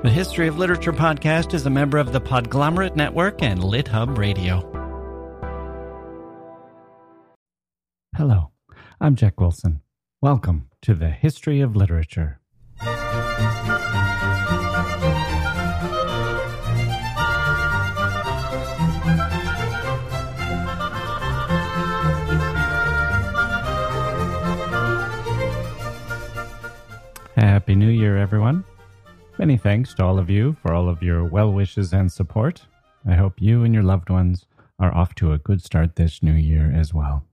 The History of Literature podcast is a member of the Podglomerate Network and LitHub Radio. Hello, I'm Jacke Wilson. Welcome to the History of Literature. Happy New Year, everyone. Many thanks to all of you for all of your well wishes and support. I hope you and your loved ones are off to a good start this new year as well.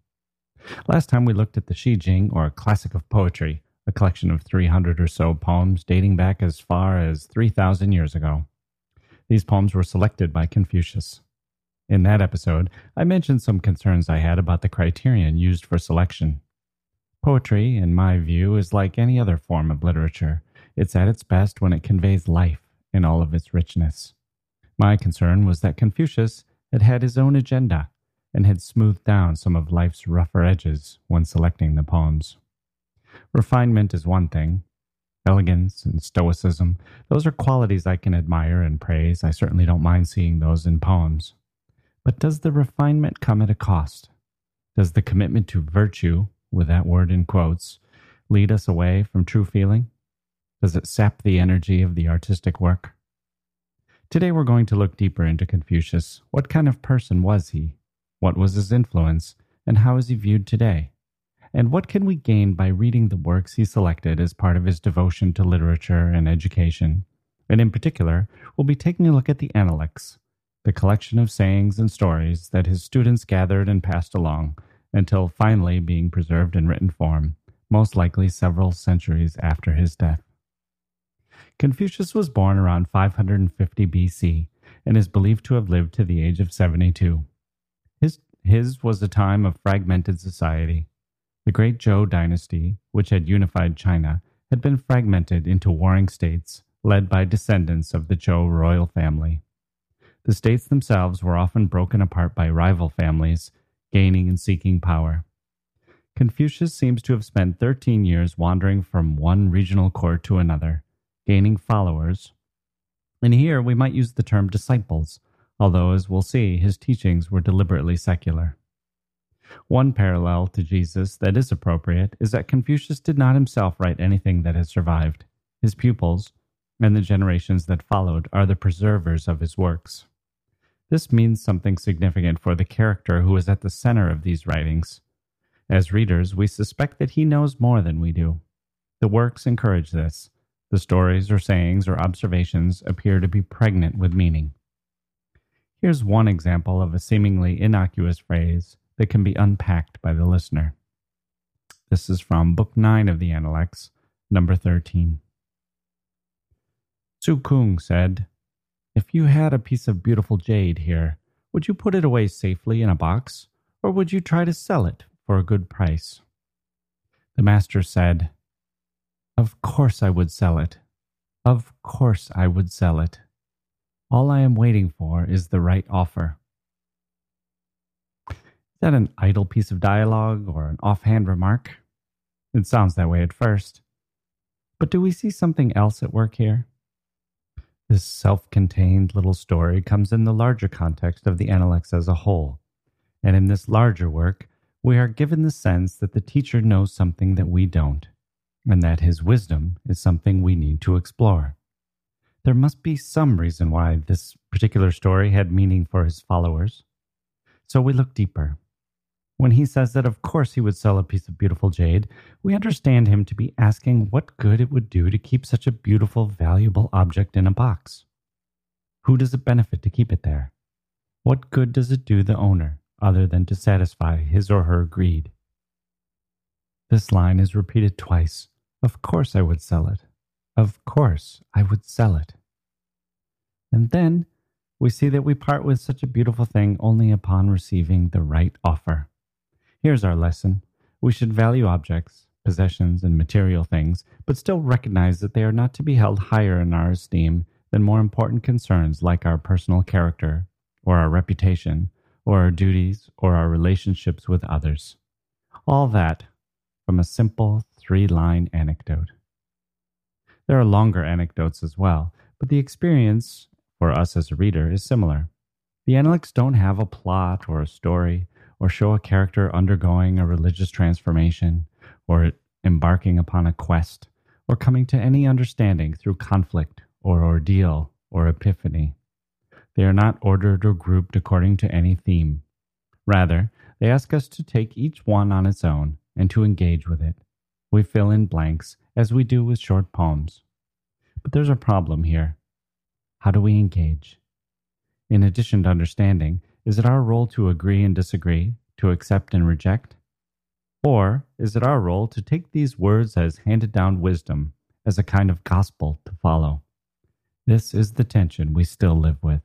Last time we looked at the Shi Jing, or Classic of Poetry, a collection of 300 or so poems dating back as far as 3,000 years ago. These poems were selected by Confucius. In that episode, I mentioned some concerns I had about the criterion used for selection. Poetry, in my view, is like any other form of literature. It's at its best when it conveys life in all of its richness. My concern was that Confucius had had his own agenda and had smoothed down some of life's rougher edges when selecting the poems. Refinement is one thing. Elegance and stoicism, those are qualities I can admire and praise. I certainly don't mind seeing those in poems. But does the refinement come at a cost? Does the commitment to virtue with that word in quotes, lead us away from true feeling? Does it sap the energy of the artistic work? Today we're going to look deeper into Confucius. What kind of person was he? What was his influence? And how is he viewed today? And what can we gain by reading the works he selected as part of his devotion to literature and education? And in particular, we'll be taking a look at the Analects, the collection of sayings and stories that his students gathered and passed along until finally being preserved in written form, most likely several centuries after his death. Confucius was born around 550 BC and is believed to have lived to the age of 72. His, his was a time of fragmented society. The great Zhou dynasty, which had unified China, had been fragmented into warring states led by descendants of the Zhou royal family. The states themselves were often broken apart by rival families gaining and seeking power. Confucius seems to have spent 13 years wandering from one regional court to another, gaining followers. And here we might use the term disciples, although, as we'll see, his teachings were deliberately secular. One parallel to Jesus that is appropriate is that Confucius did not himself write anything that has survived. His pupils, and the generations that followed, are the preservers of his works. This means something significant for the character who is at the center of these writings. As readers, we suspect that he knows more than we do. The works encourage this. The stories or sayings or observations appear to be pregnant with meaning. Here's one example of a seemingly innocuous phrase that can be unpacked by the listener. This is from Book 9 of the Analects, number 13. Su Kung said, if you had a piece of beautiful jade here, would you put it away safely in a box, or would you try to sell it for a good price? The master said, Of course I would sell it. Of course I would sell it. All I am waiting for is the right offer. Is that an idle piece of dialogue or an offhand remark? It sounds that way at first. But do we see something else at work here? This self contained little story comes in the larger context of the Analects as a whole. And in this larger work, we are given the sense that the teacher knows something that we don't, and that his wisdom is something we need to explore. There must be some reason why this particular story had meaning for his followers. So we look deeper. When he says that of course he would sell a piece of beautiful jade, we understand him to be asking what good it would do to keep such a beautiful, valuable object in a box. Who does it benefit to keep it there? What good does it do the owner other than to satisfy his or her greed? This line is repeated twice. Of course I would sell it. Of course I would sell it. And then we see that we part with such a beautiful thing only upon receiving the right offer. Here's our lesson we should value objects, possessions, and material things, but still recognize that they are not to be held higher in our esteem than more important concerns like our personal character, or our reputation, or our duties, or our relationships with others. All that from a simple three line anecdote. There are longer anecdotes as well, but the experience for us as a reader is similar. The Analects don't have a plot or a story, or show a character undergoing a religious transformation, or embarking upon a quest, or coming to any understanding through conflict or ordeal or epiphany. They are not ordered or grouped according to any theme. Rather, they ask us to take each one on its own and to engage with it. We fill in blanks as we do with short poems. But there's a problem here. How do we engage? In addition to understanding, is it our role to agree and disagree, to accept and reject? Or is it our role to take these words as handed down wisdom, as a kind of gospel to follow? This is the tension we still live with.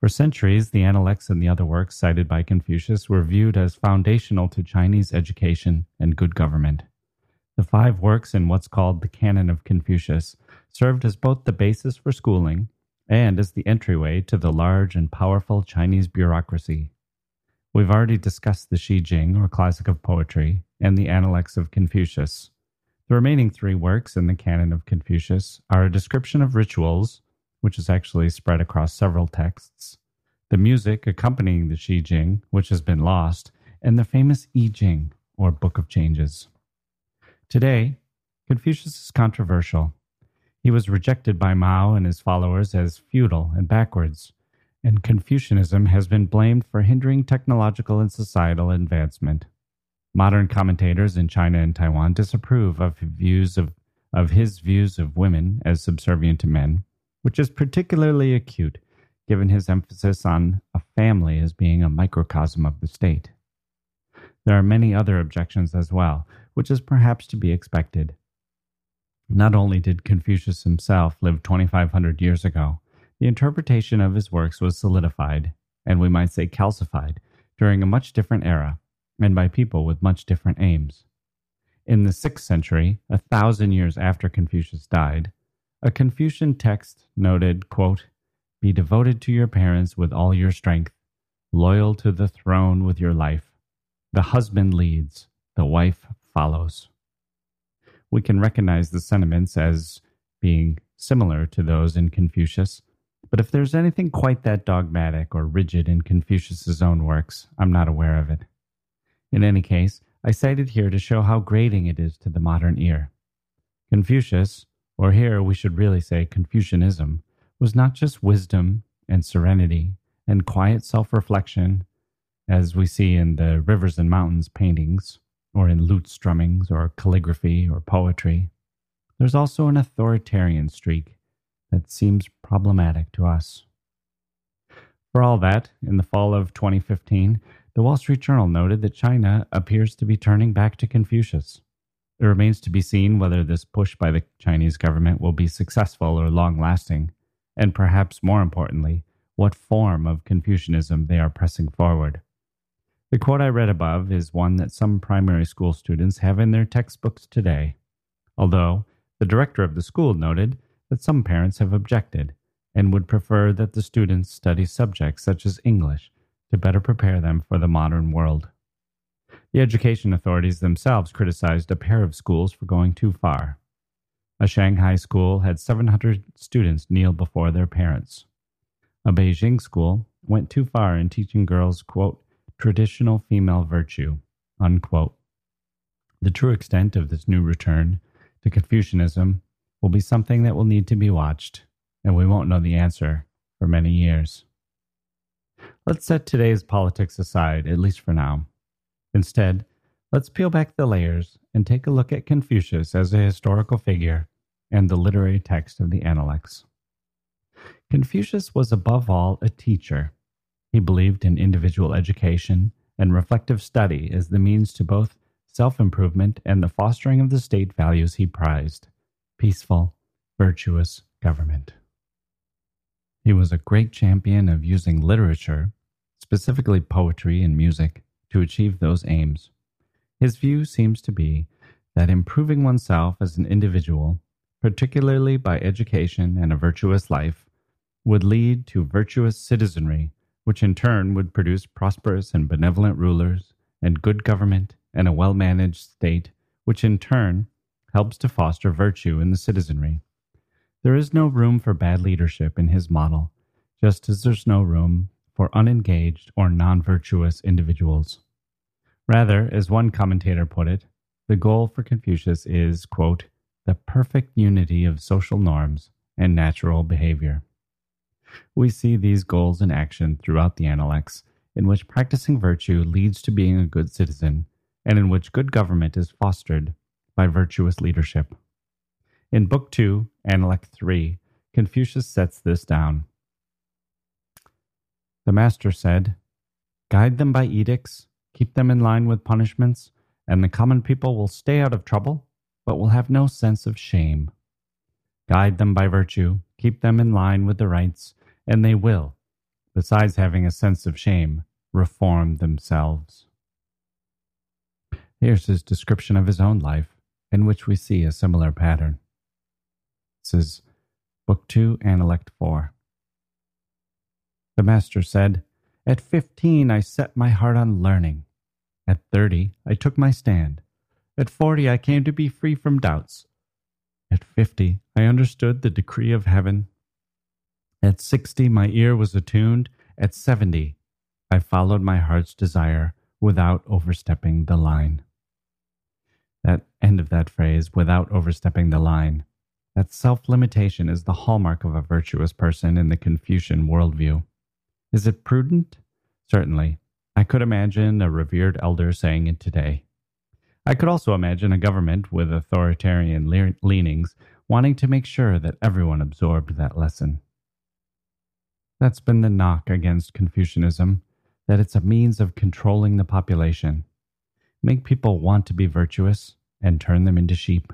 For centuries, the Analects and the other works cited by Confucius were viewed as foundational to Chinese education and good government. The five works in what's called the Canon of Confucius served as both the basis for schooling and as the entryway to the large and powerful Chinese bureaucracy. We've already discussed the Shi Jing, or classic of poetry, and the Analects of Confucius. The remaining three works in the canon of Confucius are a description of rituals, which is actually spread across several texts, the music accompanying the Shi Jing, which has been lost, and the famous I Ching, or Book of Changes. Today, Confucius is controversial. He was rejected by Mao and his followers as feudal and backwards, and Confucianism has been blamed for hindering technological and societal advancement. Modern commentators in China and Taiwan disapprove of views of, of his views of women as subservient to men which is particularly acute given his emphasis on a family as being a microcosm of the state. There are many other objections as well, which is perhaps to be expected. Not only did Confucius himself live 2,500 years ago, the interpretation of his works was solidified, and we might say calcified, during a much different era and by people with much different aims. In the sixth century, a thousand years after Confucius died, a Confucian text noted, quote, Be devoted to your parents with all your strength, loyal to the throne with your life. The husband leads, the wife follows. We can recognize the sentiments as being similar to those in Confucius, but if there's anything quite that dogmatic or rigid in Confucius's own works, I'm not aware of it. In any case, I cite it here to show how grating it is to the modern ear. Confucius, or here we should really say Confucianism, was not just wisdom and serenity and quiet self reflection, as we see in the Rivers and Mountains paintings, or in lute strummings, or calligraphy, or poetry. There's also an authoritarian streak that seems problematic to us. For all that, in the fall of 2015, the Wall Street Journal noted that China appears to be turning back to Confucius. It remains to be seen whether this push by the Chinese government will be successful or long lasting, and perhaps more importantly, what form of Confucianism they are pressing forward. The quote I read above is one that some primary school students have in their textbooks today, although the director of the school noted that some parents have objected and would prefer that the students study subjects such as English to better prepare them for the modern world. The education authorities themselves criticized a pair of schools for going too far. A Shanghai school had 700 students kneel before their parents. A Beijing school went too far in teaching girls, quote, traditional female virtue, unquote. The true extent of this new return to Confucianism will be something that will need to be watched, and we won't know the answer for many years. Let's set today's politics aside, at least for now. Instead, let's peel back the layers and take a look at Confucius as a historical figure and the literary text of the Analects. Confucius was above all a teacher. He believed in individual education and reflective study as the means to both self improvement and the fostering of the state values he prized peaceful, virtuous government. He was a great champion of using literature, specifically poetry and music, to achieve those aims. His view seems to be that improving oneself as an individual, particularly by education and a virtuous life, would lead to virtuous citizenry, which in turn would produce prosperous and benevolent rulers and good government and a well managed state, which in turn helps to foster virtue in the citizenry. There is no room for bad leadership in his model, just as there's no room for unengaged or non virtuous individuals. Rather, as one commentator put it, the goal for Confucius is, quote, the perfect unity of social norms and natural behavior. We see these goals in action throughout the Analects, in which practicing virtue leads to being a good citizen, and in which good government is fostered by virtuous leadership. In Book 2, Analect 3, Confucius sets this down. The master said, Guide them by edicts, keep them in line with punishments, and the common people will stay out of trouble, but will have no sense of shame. Guide them by virtue, keep them in line with the rites, and they will, besides having a sense of shame, reform themselves. Here's his description of his own life, in which we see a similar pattern. This is Book 2, Analect 4. The master said, At fifteen I set my heart on learning. At thirty I took my stand. At forty I came to be free from doubts. At fifty I understood the decree of heaven. At sixty my ear was attuned. At seventy I followed my heart's desire without overstepping the line. That end of that phrase, without overstepping the line, that self limitation is the hallmark of a virtuous person in the Confucian worldview. Is it prudent? Certainly. I could imagine a revered elder saying it today. I could also imagine a government with authoritarian leanings wanting to make sure that everyone absorbed that lesson. That's been the knock against Confucianism, that it's a means of controlling the population. Make people want to be virtuous and turn them into sheep.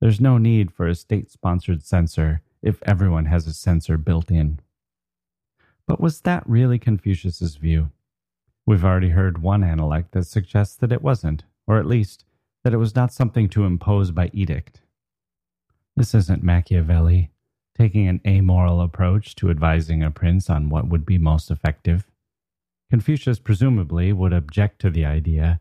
There's no need for a state sponsored censor if everyone has a censor built in. But was that really Confucius's view? We've already heard one analect that suggests that it wasn't, or at least that it was not something to impose by edict. This isn't Machiavelli taking an amoral approach to advising a prince on what would be most effective. Confucius presumably would object to the idea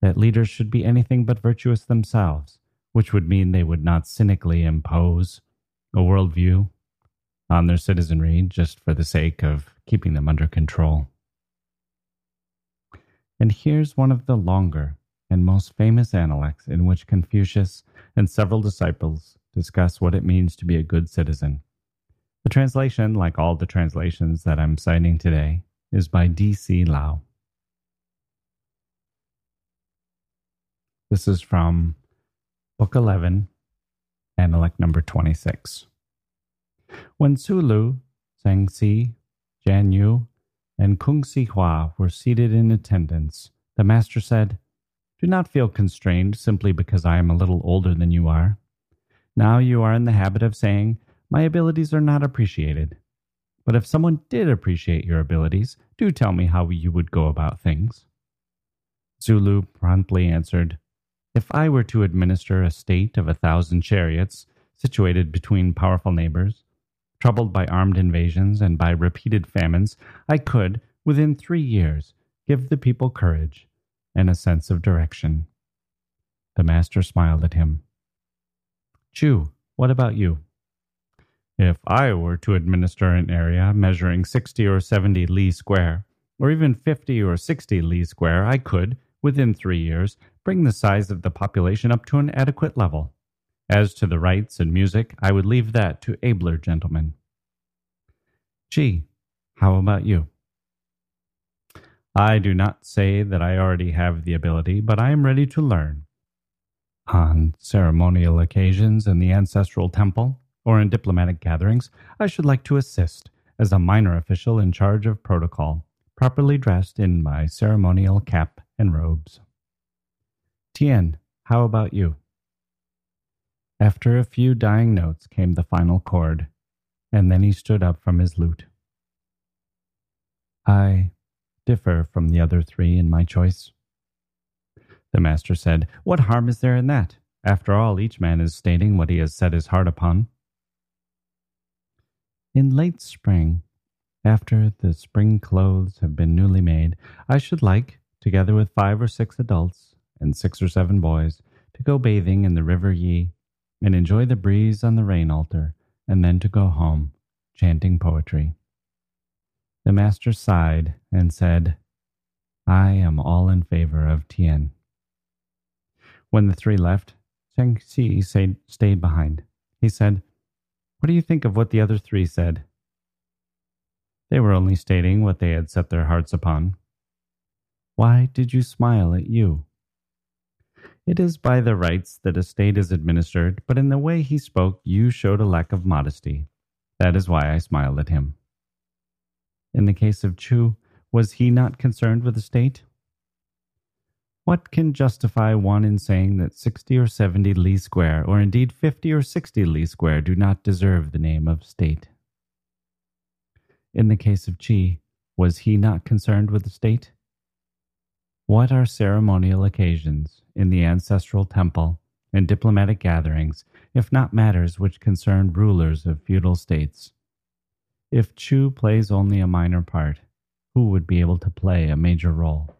that leaders should be anything but virtuous themselves, which would mean they would not cynically impose a worldview on their citizenry just for the sake of keeping them under control. And here's one of the longer and most famous Analects in which Confucius and several disciples discuss what it means to be a good citizen. The translation, like all the translations that I'm citing today, is by D.C. Lau. This is from Book 11, Analect number 26. When Lu, Zhang Xi, Jian Yu, and Kung Si Hua were seated in attendance, the master said, Do not feel constrained simply because I am a little older than you are. Now you are in the habit of saying, My abilities are not appreciated. But if someone did appreciate your abilities, do tell me how you would go about things. Tzu-lu promptly answered, If I were to administer a state of a thousand chariots, situated between powerful neighbors, Troubled by armed invasions and by repeated famines, I could, within three years, give the people courage and a sense of direction. The master smiled at him. Chu, what about you? If I were to administer an area measuring 60 or 70 li square, or even 50 or 60 li square, I could, within three years, bring the size of the population up to an adequate level. As to the rites and music, I would leave that to abler gentlemen. Gee, how about you? I do not say that I already have the ability, but I am ready to learn. On ceremonial occasions in the ancestral temple or in diplomatic gatherings, I should like to assist as a minor official in charge of protocol, properly dressed in my ceremonial cap and robes. Tien, how about you? After a few dying notes came the final chord, and then he stood up from his lute. I differ from the other three in my choice. The master said, What harm is there in that? After all, each man is stating what he has set his heart upon. In late spring, after the spring clothes have been newly made, I should like, together with five or six adults and six or seven boys, to go bathing in the river Yi and enjoy the breeze on the rain altar, and then to go home, chanting poetry. The master sighed and said, I am all in favor of Tien. When the three left, Cheng Xi stayed behind. He said, What do you think of what the other three said? They were only stating what they had set their hearts upon. Why did you smile at you? It is by the rites that a state is administered, but in the way he spoke, you showed a lack of modesty. That is why I smiled at him. In the case of Chu, was he not concerned with the state? What can justify one in saying that 60 or 70 Li Square, or indeed 50 or 60 Li Square, do not deserve the name of state? In the case of Qi, was he not concerned with the state? What are ceremonial occasions in the ancestral temple and diplomatic gatherings, if not matters which concern rulers of feudal states? If Chu plays only a minor part, who would be able to play a major role?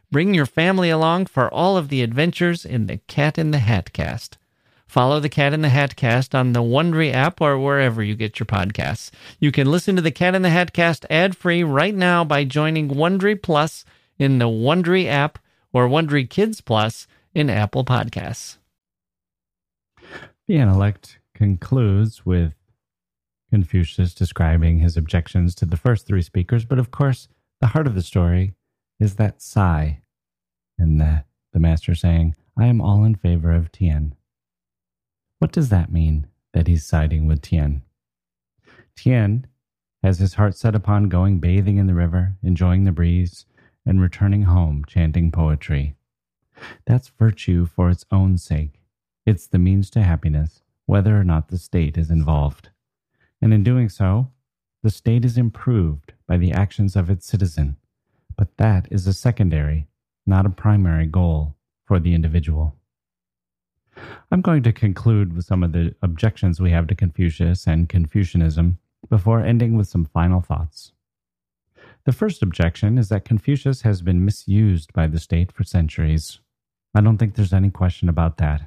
bring your family along for all of the adventures in the Cat in the Hat cast. Follow the Cat in the Hat cast on the Wondery app or wherever you get your podcasts. You can listen to the Cat in the Hat cast ad free right now by joining Wondery Plus in the Wondery app or Wondery Kids Plus in Apple Podcasts. The analect concludes with Confucius describing his objections to the first three speakers, but of course, the heart of the story is that sigh, and the, the master saying, I am all in favor of Tien. What does that mean that he's siding with Tien? Tien has his heart set upon going bathing in the river, enjoying the breeze, and returning home chanting poetry. That's virtue for its own sake. It's the means to happiness, whether or not the state is involved. And in doing so, the state is improved by the actions of its citizen. But that is a secondary, not a primary goal for the individual. I'm going to conclude with some of the objections we have to Confucius and Confucianism before ending with some final thoughts. The first objection is that Confucius has been misused by the state for centuries. I don't think there's any question about that.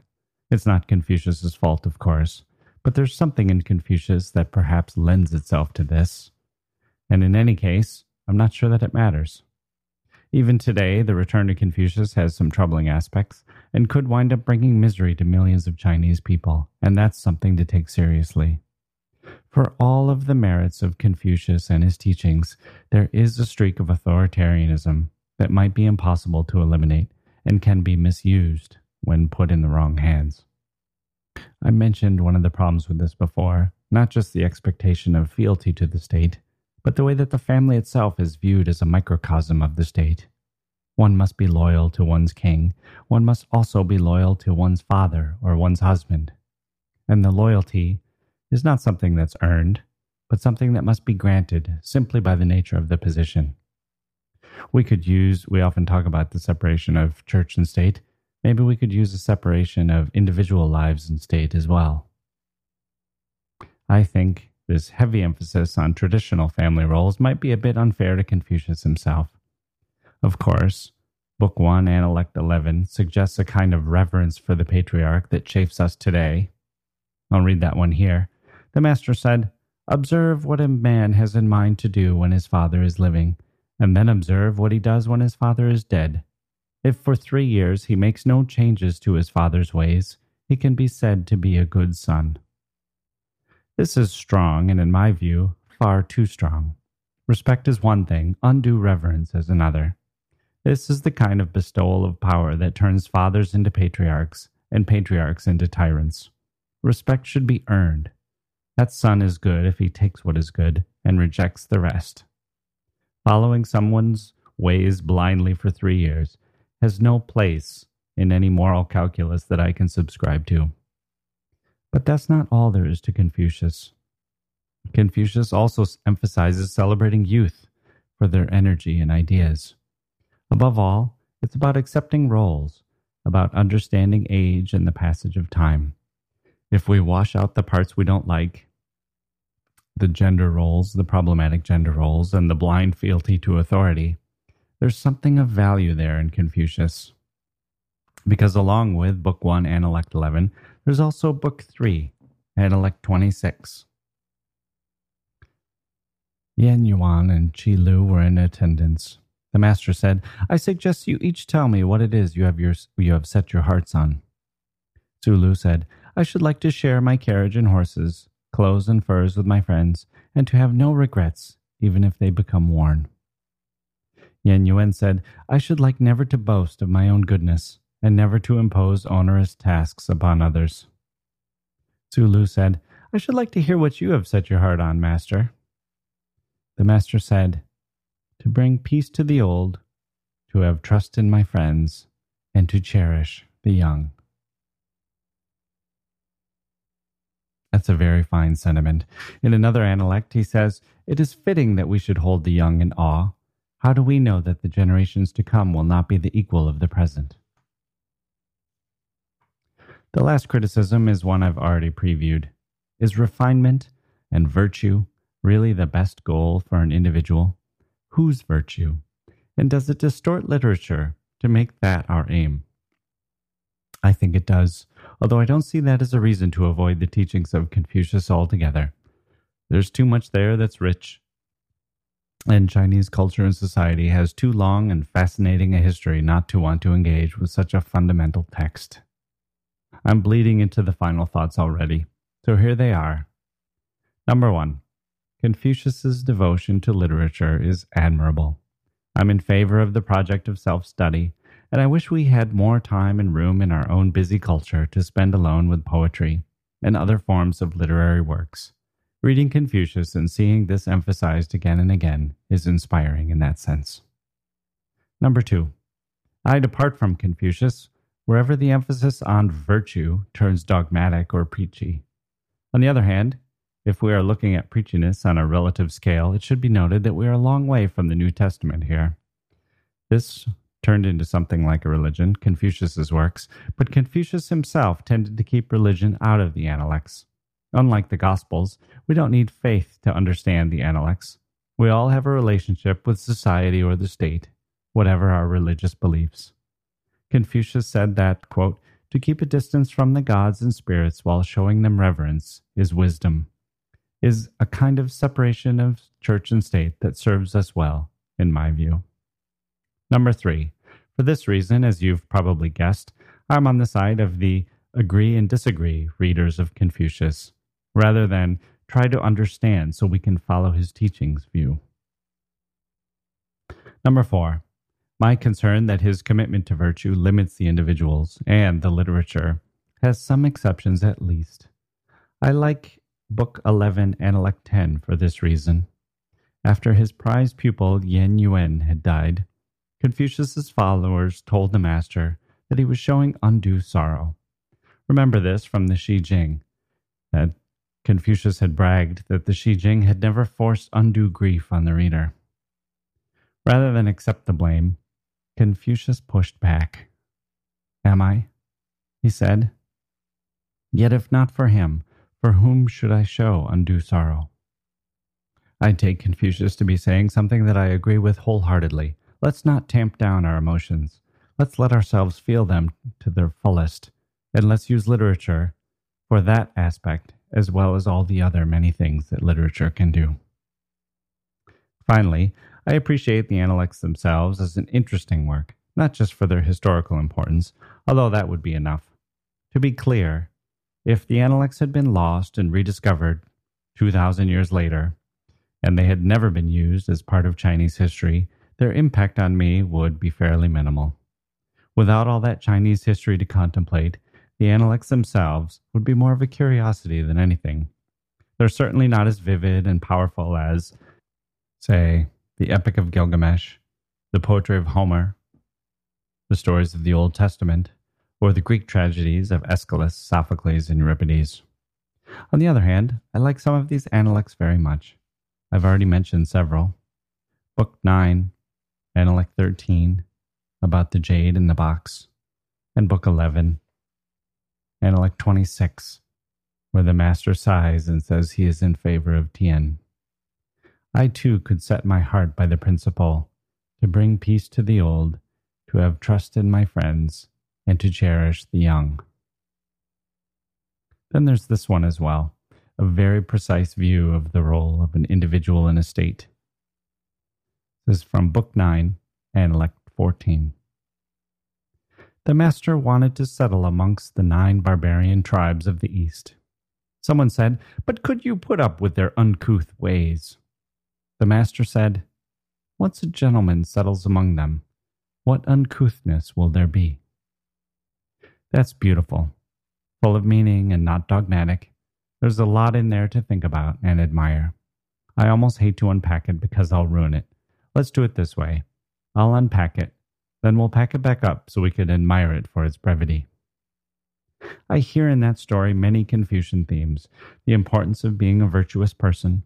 It's not Confucius's fault, of course, but there's something in Confucius that perhaps lends itself to this. And in any case, I'm not sure that it matters. Even today, the return to Confucius has some troubling aspects and could wind up bringing misery to millions of Chinese people, and that's something to take seriously. For all of the merits of Confucius and his teachings, there is a streak of authoritarianism that might be impossible to eliminate and can be misused when put in the wrong hands. I mentioned one of the problems with this before, not just the expectation of fealty to the state, but the way that the family itself is viewed as a microcosm of the state. One must be loyal to one's king, one must also be loyal to one's father or one's husband. And the loyalty is not something that's earned, but something that must be granted simply by the nature of the position. We could use, we often talk about the separation of church and state. Maybe we could use a separation of individual lives and state as well. I think this heavy emphasis on traditional family roles might be a bit unfair to Confucius himself. Of course, Book 1, Analect 11 suggests a kind of reverence for the patriarch that chafes us today. I'll read that one here. The master said, Observe what a man has in mind to do when his father is living, and then observe what he does when his father is dead. If for three years he makes no changes to his father's ways, he can be said to be a good son. This is strong, and in my view, far too strong. Respect is one thing, undue reverence is another. This is the kind of bestowal of power that turns fathers into patriarchs and patriarchs into tyrants. Respect should be earned. That son is good if he takes what is good and rejects the rest. Following someone's ways blindly for three years has no place in any moral calculus that I can subscribe to. But that's not all there is to Confucius. Confucius also emphasizes celebrating youth for their energy and ideas. Above all, it's about accepting roles, about understanding age and the passage of time. If we wash out the parts we don't like, the gender roles, the problematic gender roles, and the blind fealty to authority, there's something of value there in Confucius. Because along with Book 1, Analect 11, there's also Book 3, Analect 26. Yan Yuan and Qi Lu were in attendance. The master said, I suggest you each tell me what it is you have, your, you have set your hearts on. Tzu-lu said, I should like to share my carriage and horses, clothes and furs with my friends, and to have no regrets, even if they become worn. Yan Yuan said, I should like never to boast of my own goodness, and never to impose onerous tasks upon others. Tzu-lu said, I should like to hear what you have set your heart on, master. The master said, To bring peace to the old, to have trust in my friends, and to cherish the young. That's a very fine sentiment. In another analect, he says, It is fitting that we should hold the young in awe. How do we know that the generations to come will not be the equal of the present? The last criticism is one I've already previewed. Is refinement and virtue really the best goal for an individual? Whose virtue? And does it distort literature to make that our aim? I think it does, although I don't see that as a reason to avoid the teachings of Confucius altogether. There's too much there that's rich, and Chinese culture and society has too long and fascinating a history not to want to engage with such a fundamental text. I'm bleeding into the final thoughts already, so here they are. Number one, Confucius's devotion to literature is admirable. I'm in favor of the project of self study, and I wish we had more time and room in our own busy culture to spend alone with poetry and other forms of literary works. Reading Confucius and seeing this emphasized again and again is inspiring in that sense. Number two, I depart from Confucius wherever the emphasis on virtue turns dogmatic or preachy. On the other hand, if we are looking at preachiness on a relative scale, it should be noted that we are a long way from the New Testament here. This turned into something like a religion, Confucius's works, but Confucius himself tended to keep religion out of the Analects. Unlike the Gospels, we don't need faith to understand the Analects. We all have a relationship with society or the state, whatever our religious beliefs. Confucius said that, quote, to keep a distance from the gods and spirits while showing them reverence is wisdom, is a kind of separation of church and state that serves us well, in my view. Number three, for this reason, as you've probably guessed, I'm on the side of the agree and disagree readers of Confucius, rather than try to understand so we can follow his teachings view. Number four, my concern that his commitment to virtue limits the individuals and the literature has some exceptions at least. I like Book 11 and Analect 10 for this reason. After his prized pupil Yan Yuan had died, Confucius's followers told the master that he was showing undue sorrow. Remember this from the Shi Jing, that Confucius had bragged that the Shi Jing had never forced undue grief on the reader. Rather than accept the blame, Confucius pushed back. Am I? he said. Yet if not for him, for whom should I show undue sorrow? I take Confucius to be saying something that I agree with wholeheartedly. Let's not tamp down our emotions. Let's let ourselves feel them to their fullest, and let's use literature for that aspect as well as all the other many things that literature can do. Finally, I appreciate the Analects themselves as an interesting work, not just for their historical importance, although that would be enough. To be clear, if the Analects had been lost and rediscovered 2,000 years later, and they had never been used as part of Chinese history, their impact on me would be fairly minimal. Without all that Chinese history to contemplate, the Analects themselves would be more of a curiosity than anything. They're certainly not as vivid and powerful as, say, the Epic of Gilgamesh, the poetry of Homer, the stories of the Old Testament, or the Greek tragedies of Aeschylus, Sophocles, and Euripides. On the other hand, I like some of these Analects very much. I've already mentioned several. Book 9, Analect 13, about the jade in the box, and Book 11, Analect 26, where the master sighs and says he is in favor of Tien. I too could set my heart by the principle to bring peace to the old, to have trust in my friends, and to cherish the young. Then there's this one as well, a very precise view of the role of an individual in a state. This is from Book 9, Analect 14. The master wanted to settle amongst the nine barbarian tribes of the East. Someone said, But could you put up with their uncouth ways? The master said, Once a gentleman settles among them, what uncouthness will there be? That's beautiful, full of meaning and not dogmatic. There's a lot in there to think about and admire. I almost hate to unpack it because I'll ruin it. Let's do it this way I'll unpack it, then we'll pack it back up so we can admire it for its brevity. I hear in that story many Confucian themes the importance of being a virtuous person,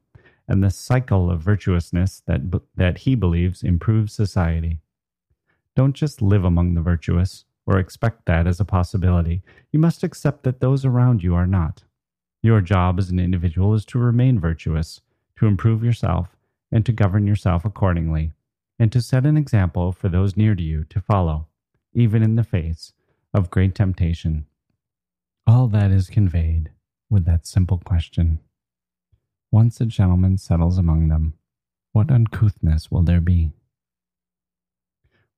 and the cycle of virtuousness that, that he believes improves society. Don't just live among the virtuous or expect that as a possibility. You must accept that those around you are not. Your job as an individual is to remain virtuous, to improve yourself, and to govern yourself accordingly, and to set an example for those near to you to follow, even in the face of great temptation. All that is conveyed with that simple question. Once a gentleman settles among them, what uncouthness will there be?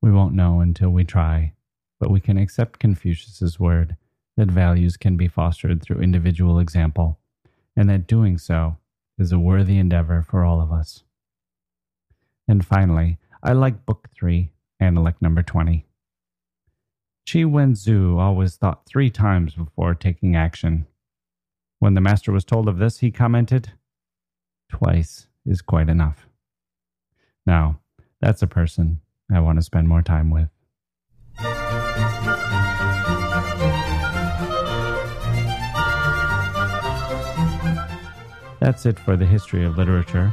We won't know until we try, but we can accept Confucius's word that values can be fostered through individual example, and that doing so is a worthy endeavor for all of us. And finally, I like Book 3, Analect number 20. Chi Wenzu always thought three times before taking action. When the master was told of this, he commented, Twice is quite enough. Now, that's a person I want to spend more time with. That's it for the history of literature.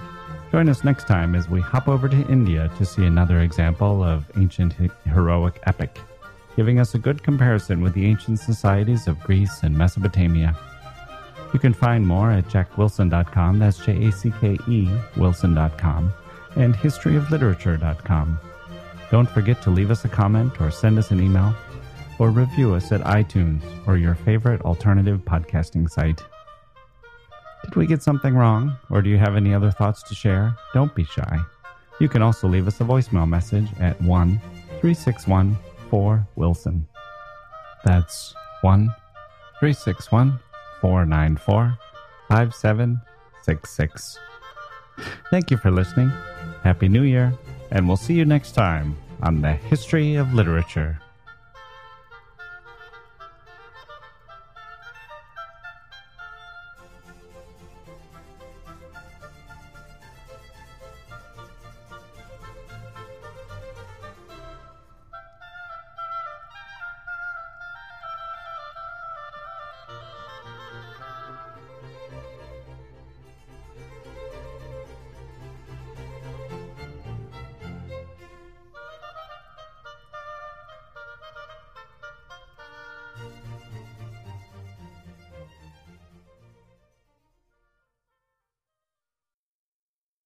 Join us next time as we hop over to India to see another example of ancient heroic epic giving us a good comparison with the ancient societies of Greece and Mesopotamia. You can find more at jackewilson.com, that's J A C K E Wilson.com, and historyofliterature.com. Don't forget to leave us a comment or send us an email, or review us at iTunes or your favorite alternative podcasting site. Did we get something wrong, or do you have any other thoughts to share? Don't be shy. You can also leave us a voicemail message at 1 361 4 Wilson. That's 1 361 494 5766. Thank you for listening. Happy New Year, and we'll see you next time on the History of Literature.